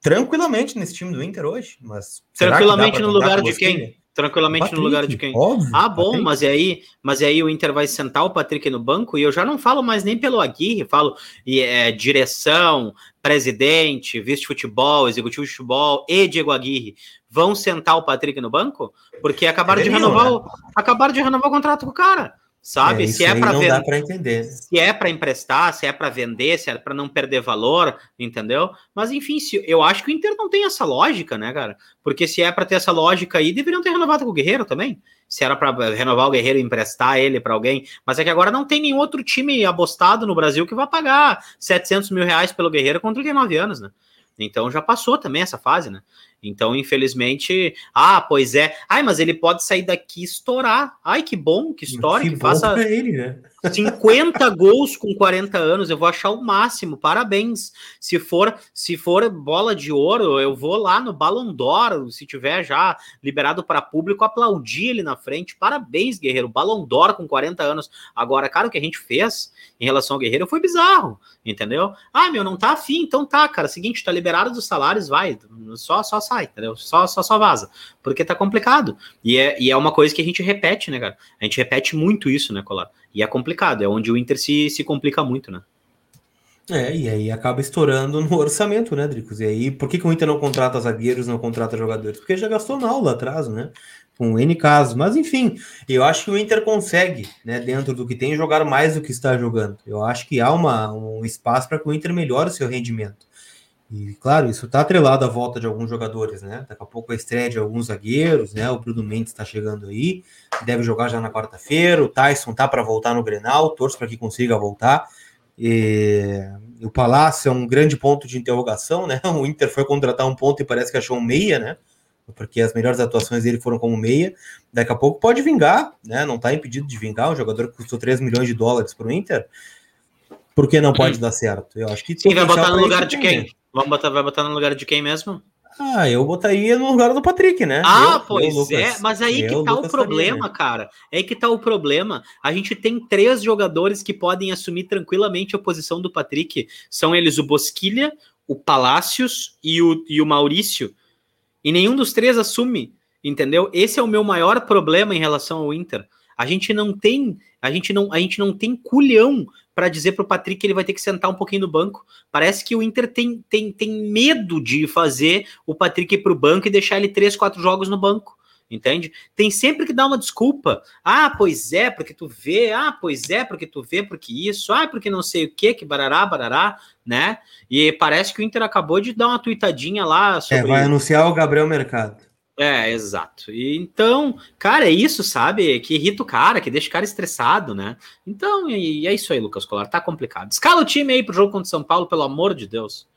tranquilamente nesse time do Inter hoje. Mas tranquilamente no lugar de quem? Tranquilamente Patrick, no lugar de quem? Óbvio, ah, bom, Patrick. mas e aí, mas e aí o Inter vai sentar o Patrick no banco e eu já não falo mais nem pelo Aguirre, falo é, direção, presidente, vice-futebol, executivo de futebol e Diego Aguirre vão sentar o Patrick no banco porque acabaram de renovar, né? o, acabaram de renovar o contrato com o cara. Sabe? É, se é para vender, para entender. Se é para emprestar, se é para vender, se é para não perder valor, entendeu? Mas enfim, se, eu acho que o Inter não tem essa lógica, né, cara? Porque se é para ter essa lógica aí, deveriam ter renovado com o Guerreiro também. Se era para renovar o Guerreiro e emprestar ele para alguém, mas é que agora não tem nenhum outro time abostado no Brasil que vai pagar 700 mil reais pelo Guerreiro com 39 anos, né? Então já passou também essa fase, né? Então, infelizmente, ah, pois é. Ai, mas ele pode sair daqui e estourar. Ai, que bom, que história, que, que faça ele, né? 50 gols com 40 anos, eu vou achar o máximo. Parabéns. Se for, se for bola de ouro, eu vou lá no Ballon d'Or, se tiver já liberado para público, aplaudir ele na frente. Parabéns, guerreiro. Ballon d'Or com 40 anos. Agora, cara, o que a gente fez em relação ao guerreiro foi bizarro, entendeu? Ah, meu, não tá afim, então tá, cara. Seguinte, tá liberado dos salários, vai. Só só sai, entendeu? Só só só vaza. Porque tá complicado. E é, e é uma coisa que a gente repete, né, cara? A gente repete muito isso, né, Colar? E é complicado, é onde o Inter se, se complica muito, né? É, e aí acaba estourando no orçamento, né, Dricos? E aí, por que, que o Inter não contrata zagueiros, não contrata jogadores? Porque já gastou na aula atrás, né? Com N casos. Mas enfim, eu acho que o Inter consegue, né, dentro do que tem, jogar mais do que está jogando. Eu acho que há uma, um espaço para que o Inter melhore o seu rendimento. E claro, isso está atrelado à volta de alguns jogadores, né? Daqui a pouco a estreia de alguns zagueiros, né? O Bruno Mendes está chegando aí, deve jogar já na quarta-feira. O Tyson tá para voltar no Grenal, torço para que consiga voltar. E... O Palácio é um grande ponto de interrogação, né? O Inter foi contratar um ponto e parece que achou um meia, né? Porque as melhores atuações dele foram como meia. Daqui a pouco pode vingar, né? Não está impedido de vingar. Um jogador que custou 3 milhões de dólares para o Inter. Por que não pode dar certo? Eu acho que. Sim, vai botar no lugar de quem? Vamos botar, vai botar no lugar de quem mesmo? Ah, eu botaria no lugar do Patrick, né? Ah, eu, pois eu, Lucas, é, mas aí eu, que tá Lucas o problema, né? cara. É aí que tá o problema. A gente tem três jogadores que podem assumir tranquilamente a posição do Patrick. São eles o Bosquilha, o Palácios e o, e o Maurício. E nenhum dos três assume, entendeu? Esse é o meu maior problema em relação ao Inter. A gente não tem, a gente não, a gente não tem culhão para dizer para o Patrick que ele vai ter que sentar um pouquinho no banco. Parece que o Inter tem, tem, tem medo de fazer o Patrick ir para o banco e deixar ele três, quatro jogos no banco. Entende? Tem sempre que dar uma desculpa. Ah, pois é, porque tu vê. Ah, pois é, porque tu vê, porque isso. Ah, porque não sei o que, que barará, barará, né? E parece que o Inter acabou de dar uma tuitadinha lá é, sobre. É, vai anunciar o Gabriel Mercado. É, exato. E, então, cara, é isso, sabe? Que irrita o cara, que deixa o cara estressado, né? Então, e, é isso aí, Lucas Colar. Tá complicado. Escala o time aí pro jogo contra o São Paulo, pelo amor de Deus.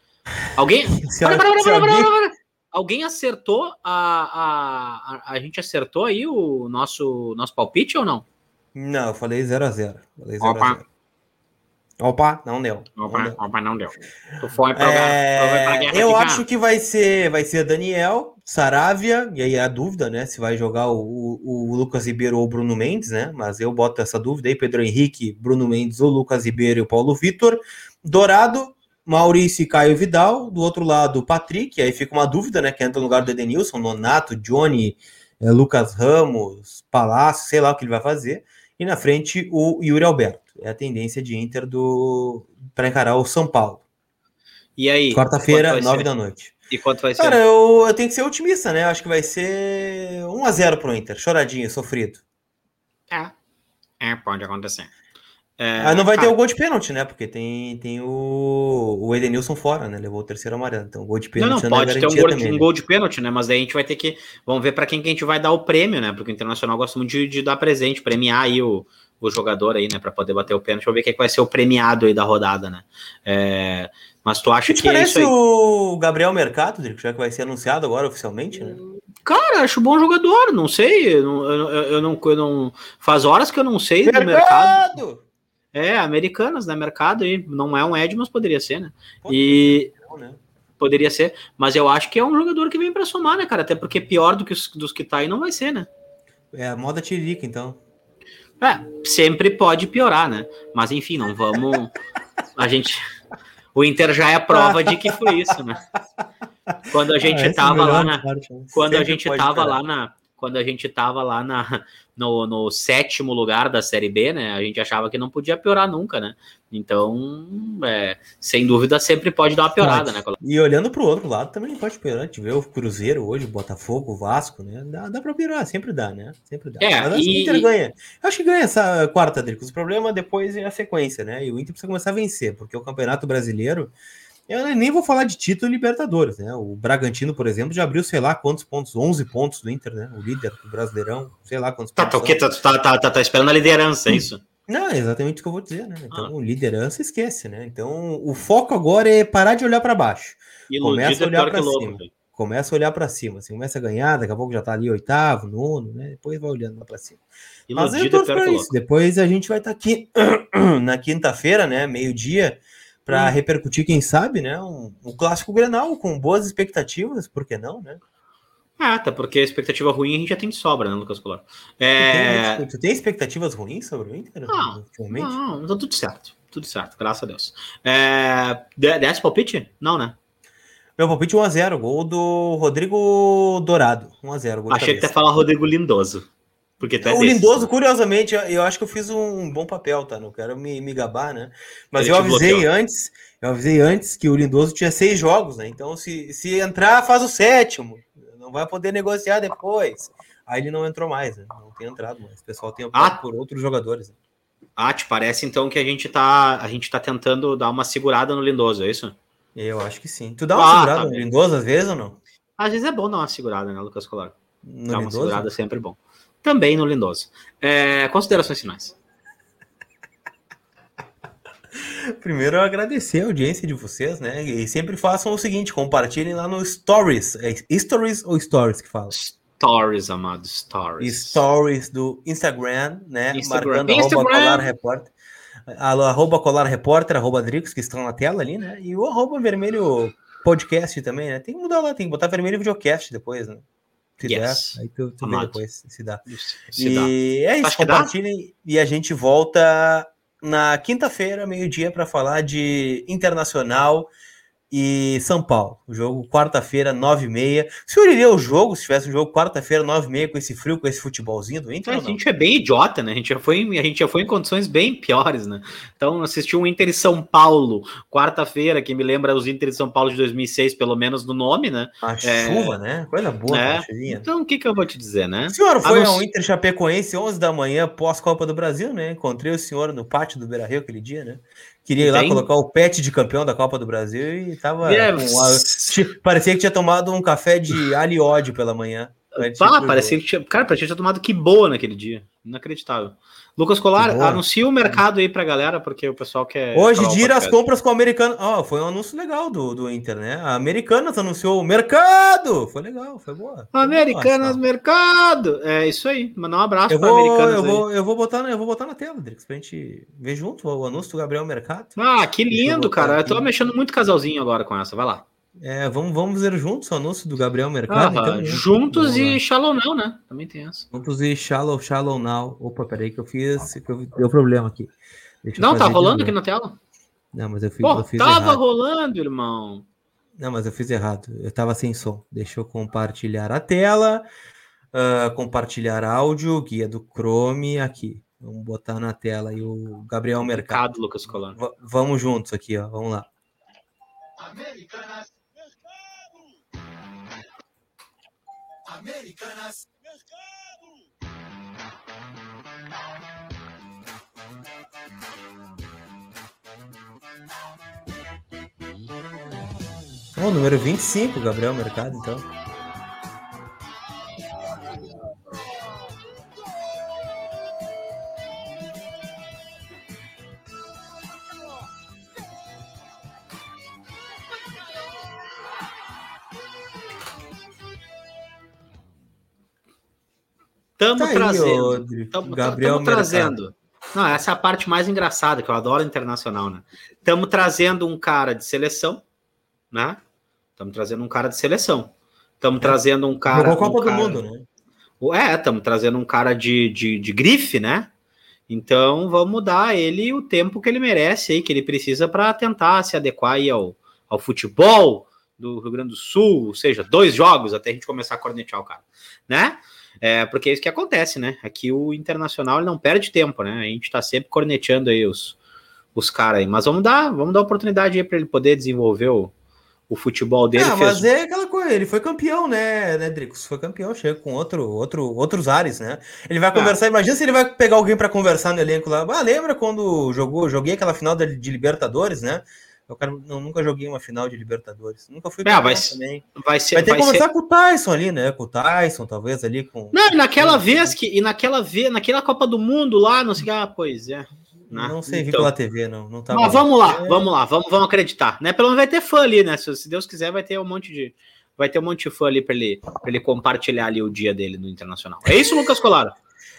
Alguém. para, para, para, Alguém acertou a, a, a, a. gente acertou aí o nosso, nosso palpite ou não? Não, eu falei 0x0. Falei 0x0. Opa, não deu. Opa, não deu. Opa, não deu. Tu foi pra, é... pra Eu acho que vai ser, vai ser Daniel, Saravia, e aí é a dúvida, né? Se vai jogar o, o, o, Lucas Ribeiro ou o Bruno Mendes, né? Mas eu boto essa dúvida aí: Pedro Henrique, Bruno Mendes ou Lucas Ribeiro e o Paulo Vitor. Dourado, Maurício e Caio Vidal. Do outro lado, Patrick. Aí fica uma dúvida, né? Que entra no lugar do Edenilson, Nonato, Johnny, é, Lucas Ramos, Palácio, sei lá o que ele vai fazer. E na frente, o Yuri Alberto é a tendência de Inter do para encarar o São Paulo. E aí? Quarta-feira, nove da noite. E quanto vai ser? Cara, eu, eu tenho que ser otimista, né? Eu acho que vai ser 1 a 0 pro Inter. Choradinho, sofrido. É. É, pode acontecer. É, ah, não vai ter o gol de pênalti, né? Porque tem, tem o, o Edenilson fora, né? Levou o terceiro amarelo. Então, o gol de pênalti não, não pode ter um gol, também, um né? gol de pênalti, né? Mas daí a gente vai ter que. Vamos ver para quem que a gente vai dar o prêmio, né? Porque o Internacional gosta muito de, de dar presente, premiar aí o, o jogador aí, né, para poder bater o pênalti. Vamos ver quem é vai ser o premiado aí da rodada, né? É, mas tu acha que, que é parece o Gabriel Mercado, já que vai ser anunciado agora oficialmente, né? Cara, acho bom jogador, não sei, eu, eu, eu, não, eu não faz horas que eu não sei mercado. do mercado. É, americanas, né, mercado aí, não é um Ed, mas poderia ser, né? e né? poderia ser, mas eu acho que é um jogador que vem para somar, né, cara? Até porque pior do que os dos que tá aí não vai ser, né? É a moda tiririca, então. É, sempre pode piorar, né? Mas enfim, não vamos. A gente. O Inter já é prova de que foi isso, né? Quando a gente ah, tava lá na. Parte, né? quando a gente tava lá na. Quando a gente tava lá na, no, no, sétimo lugar da Série B, né? A gente achava que não podia piorar nunca, né? Então, é, sem dúvida, sempre pode dar uma piorada, pode. né? E olhando para o outro lado, também pode piorar. A gente vê o Cruzeiro hoje, o Botafogo, o Vasco, né? Dá, dá para piorar, sempre dá, né? Sempre dá. É, Mas acho e, que o Inter ganha. Acho que ganha essa quarta, Dricos. O problema depois é a sequência, né? E o Inter precisa começar a vencer, porque o Campeonato Brasileiro eu nem vou falar de título Libertadores, né? O Bragantino, por exemplo, já abriu sei lá quantos pontos, 11 pontos do Inter, né? O líder do Brasileirão, sei lá quantos tá, pontos. Tá, o quê? Tá, tá, tá, tá, esperando a liderança, é isso? Não, é exatamente o que eu vou dizer, né? Então, ah. liderança esquece, né? Então, o foco agora é parar de olhar para baixo. Iludido começa a olhar para cima. Começa a olhar para cima, assim, começa a ganhar, daqui a pouco já tá ali oitavo, nono, né? Depois vai olhando lá para cima. Iludido Mas eu tô é isso. Depois a gente vai estar tá aqui na quinta-feira, né? Meio-dia para hum. repercutir, quem sabe, né? Um, um, clássico Grenal com boas expectativas, por que não, né? Ah, até porque a expectativa ruim a gente já tem de sobra, né, Lucas Colar? É... Tu, tem, tu tem expectativas ruins sobre o Inter? Não, ultimamente? não, tá tudo certo. Tudo certo, graças a Deus. É... Desce palpite? Não, né? Meu palpite 1x0, gol do Rodrigo Dourado. 1x0. Achei que ia falar Rodrigo Lindoso. Porque é o desses, Lindoso, né? curiosamente, eu acho que eu fiz um bom papel, tá? Não quero me, me gabar, né? Mas eu avisei bloqueou. antes, eu avisei antes que o Lindoso tinha seis jogos, né? Então, se, se entrar, faz o sétimo. Não vai poder negociar depois. Aí ele não entrou mais, né? Não tem entrado mais. O pessoal tem ah, por outros jogadores. Né? Ah, te parece então que a gente tá, a gente tá tentando dar uma segurada no Lindoso, é isso? Eu acho que sim. Tu dá uma ah, segurada tá no Lindoso às vezes ou não? Às vezes é bom dar uma segurada, né, Lucas Colar? Dar uma segurada é sempre bom também no Lindoso. É, considerações finais. Primeiro, agradecer a audiência de vocês, né? E sempre façam o seguinte: compartilhem lá no Stories. É Stories ou Stories que fala? Stories, amado, Stories. Stories do Instagram, né? Instagram. Marcando Instagram. arroba colar repórter. Arroba colar repórter, arroba Drix, que estão na tela ali, né? E o arroba vermelho podcast também, né? Tem que mudar lá, tem que botar vermelho videocast depois, né? Se yes. der, aí tu, tu vê depois se dá. Se e dá. é isso, Acho compartilhem e a gente volta na quinta-feira, meio-dia, para falar de internacional e São Paulo. O jogo quarta-feira, 9h30. O senhor iria o jogo se tivesse um jogo quarta-feira, 9h30, com esse frio, com esse futebolzinho do Inter? É, a gente é bem idiota, né? A gente, já foi, a gente já foi em condições bem piores, né? Então, assistiu um Inter e São Paulo, quarta-feira, que me lembra os Inter e São Paulo de 2006, pelo menos no nome, né? A é... chuva, né? Coisa boa, é. Então, o que, que eu vou te dizer, né? O senhor foi ao Inter Chapecoense 11 da manhã, pós-Copa do Brasil, né? Encontrei o senhor no pátio do Beira-Rio aquele dia, né? Queria ir lá colocar o pet de campeão da Copa do Brasil e tava. É, a... Parecia que tinha tomado um café de alho ódio pela manhã. Ah, parecia que tinha. Cara, parecia que tinha tomado que boa naquele dia. Inacreditável. Lucas Colar, anuncia o mercado aí pra galera, porque o pessoal quer. Hoje, dia as compras com o americano. Ó, oh, foi um anúncio legal do, do Inter, né? A Americanas anunciou o mercado. Foi legal, foi boa. Americanas Nossa. Mercado. É isso aí. Mandar um abraço eu vou, Americanas. Eu vou, eu, vou botar, eu vou botar na tela, Drix, pra gente ver junto o anúncio do Gabriel Mercado. Ah, que lindo, cara. Eu tô mexendo muito casalzinho agora com essa. Vai lá. É, vamos, vamos ver juntos o anúncio do Gabriel Mercado. Ah, então, né? juntos e Shallow Now, né? Também tem essa. Juntos e Shallow, Shallow Now. Opa, peraí que eu fiz, que eu, deu problema aqui. Deixa não, tá rolando aqui na tela? Não, mas eu fiz, Pô, eu fiz tava errado. rolando, irmão. Não, mas eu fiz errado. Eu tava sem som. Deixa eu compartilhar a tela. Uh, compartilhar áudio, guia do Chrome aqui. Vamos botar na tela aí o Gabriel Mercado. Lucas Colano. vamos juntos aqui, ó. Vamos lá. Americanas Americanas. Mercado! Oh, número 25, Gabriel Mercado, então. Estamos tá trazendo. Estamos trazendo. Não, essa é a parte mais engraçada, que eu adoro internacional, né? Estamos trazendo um cara de seleção, né? Estamos trazendo um cara de seleção. Estamos é. trazendo um cara. Jogou Copa um cara... do Mundo, né? É, estamos trazendo um cara de, de, de grife, né? Então vamos dar ele o tempo que ele merece aí, que ele precisa para tentar se adequar aí ao, ao futebol do Rio Grande do Sul, ou seja, dois jogos até a gente começar a cornetear o cara, né? É, porque é isso que acontece, né? Aqui o Internacional não perde tempo, né? A gente tá sempre corneteando aí os, os caras aí. Mas vamos dar, vamos dar oportunidade aí para ele poder desenvolver o, o futebol dele. Ah, fez... mas é aquela coisa, ele foi campeão, né, né, Dricos? Foi campeão, chega com outro, outro, outros ares, né? Ele vai ah. conversar, ah. imagina se ele vai pegar alguém para conversar no elenco lá. Ah, lembra quando jogou, joguei aquela final de, de Libertadores, né? Eu não, nunca joguei uma final de Libertadores. Nunca fui é, vai, também. Vai, ser, vai ter vai que ser... com o Tyson ali, né? Com o Tyson, talvez ali com. Não, naquela vez que. E naquela vez, naquela Copa do Mundo lá, não sei ah, pois é. Né? Não sei, então, vi pela TV, não. não tá mas vamos lá, é... vamos lá, vamos, vamos acreditar. Né? Pelo menos vai ter fã ali, né? Se, se Deus quiser, vai ter um monte de. Vai ter um monte de fã ali para ele, pra ele compartilhar ali o dia dele no Internacional. É isso, Lucas Colara?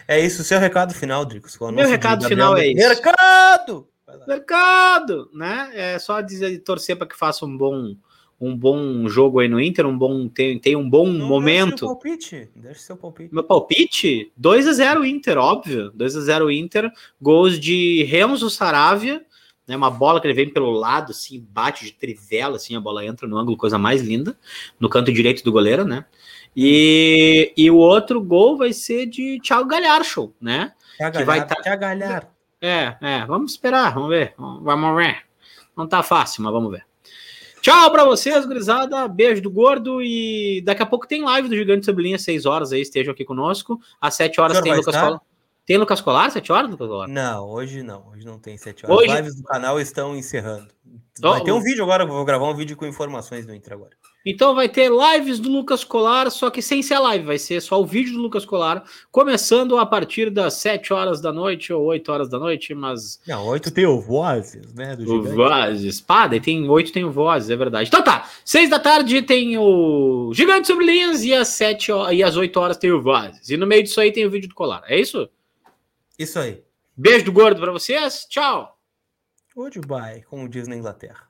É isso, seu recado final, Dricos. Meu recado final é isso. Mercado! Mercado, né? É só dizer, torcer para que faça um bom um bom jogo aí no Inter, um bom tem, tem um bom Não momento. Seu palpite. Deixa seu palpite. Meu palpite? 2 a 0 Inter, óbvio. 2 a 0 Inter. Gols de Renzo Saravia, né? Uma bola que ele vem pelo lado assim, bate de trivela assim, a bola entra no ângulo, coisa mais linda, no canto direito do goleiro, né? E, e o outro gol vai ser de Thiago Galhardo, né? Thiago que vai tá... Thiago Galhardo. É, é, vamos esperar, vamos ver. Vamos ver. Não tá fácil, mas vamos ver. Tchau pra vocês, gurizada. Beijo do gordo. E daqui a pouco tem live do Gigante Sublinha, às 6 horas aí. Estejam aqui conosco. Às 7 horas tem Lucas Colar. Tem Lucas Colar, 7 horas, Lucas Colar? Não, hoje não. Hoje não tem 7 horas. Hoje... As lives do canal estão encerrando. Vai ter um vídeo agora, vou gravar um vídeo com informações do Inter agora. Então vai ter lives do Lucas Colar, só que sem ser a live, vai ser só o vídeo do Lucas Colar, começando a partir das 7 horas da noite ou 8 horas da noite, mas. Não, 8 tem o Vozes, né? Do o Vozes. Pá, daí tem 8 tem o Vozes, é verdade. Então tá, 6 da tarde tem o Gigante sobre linhas e às 7 e às 8 horas tem o Vozes. E no meio disso aí tem o vídeo do Colar. É isso? Isso aí. Beijo do gordo para vocês. Tchau. Goodbye, como diz na Inglaterra.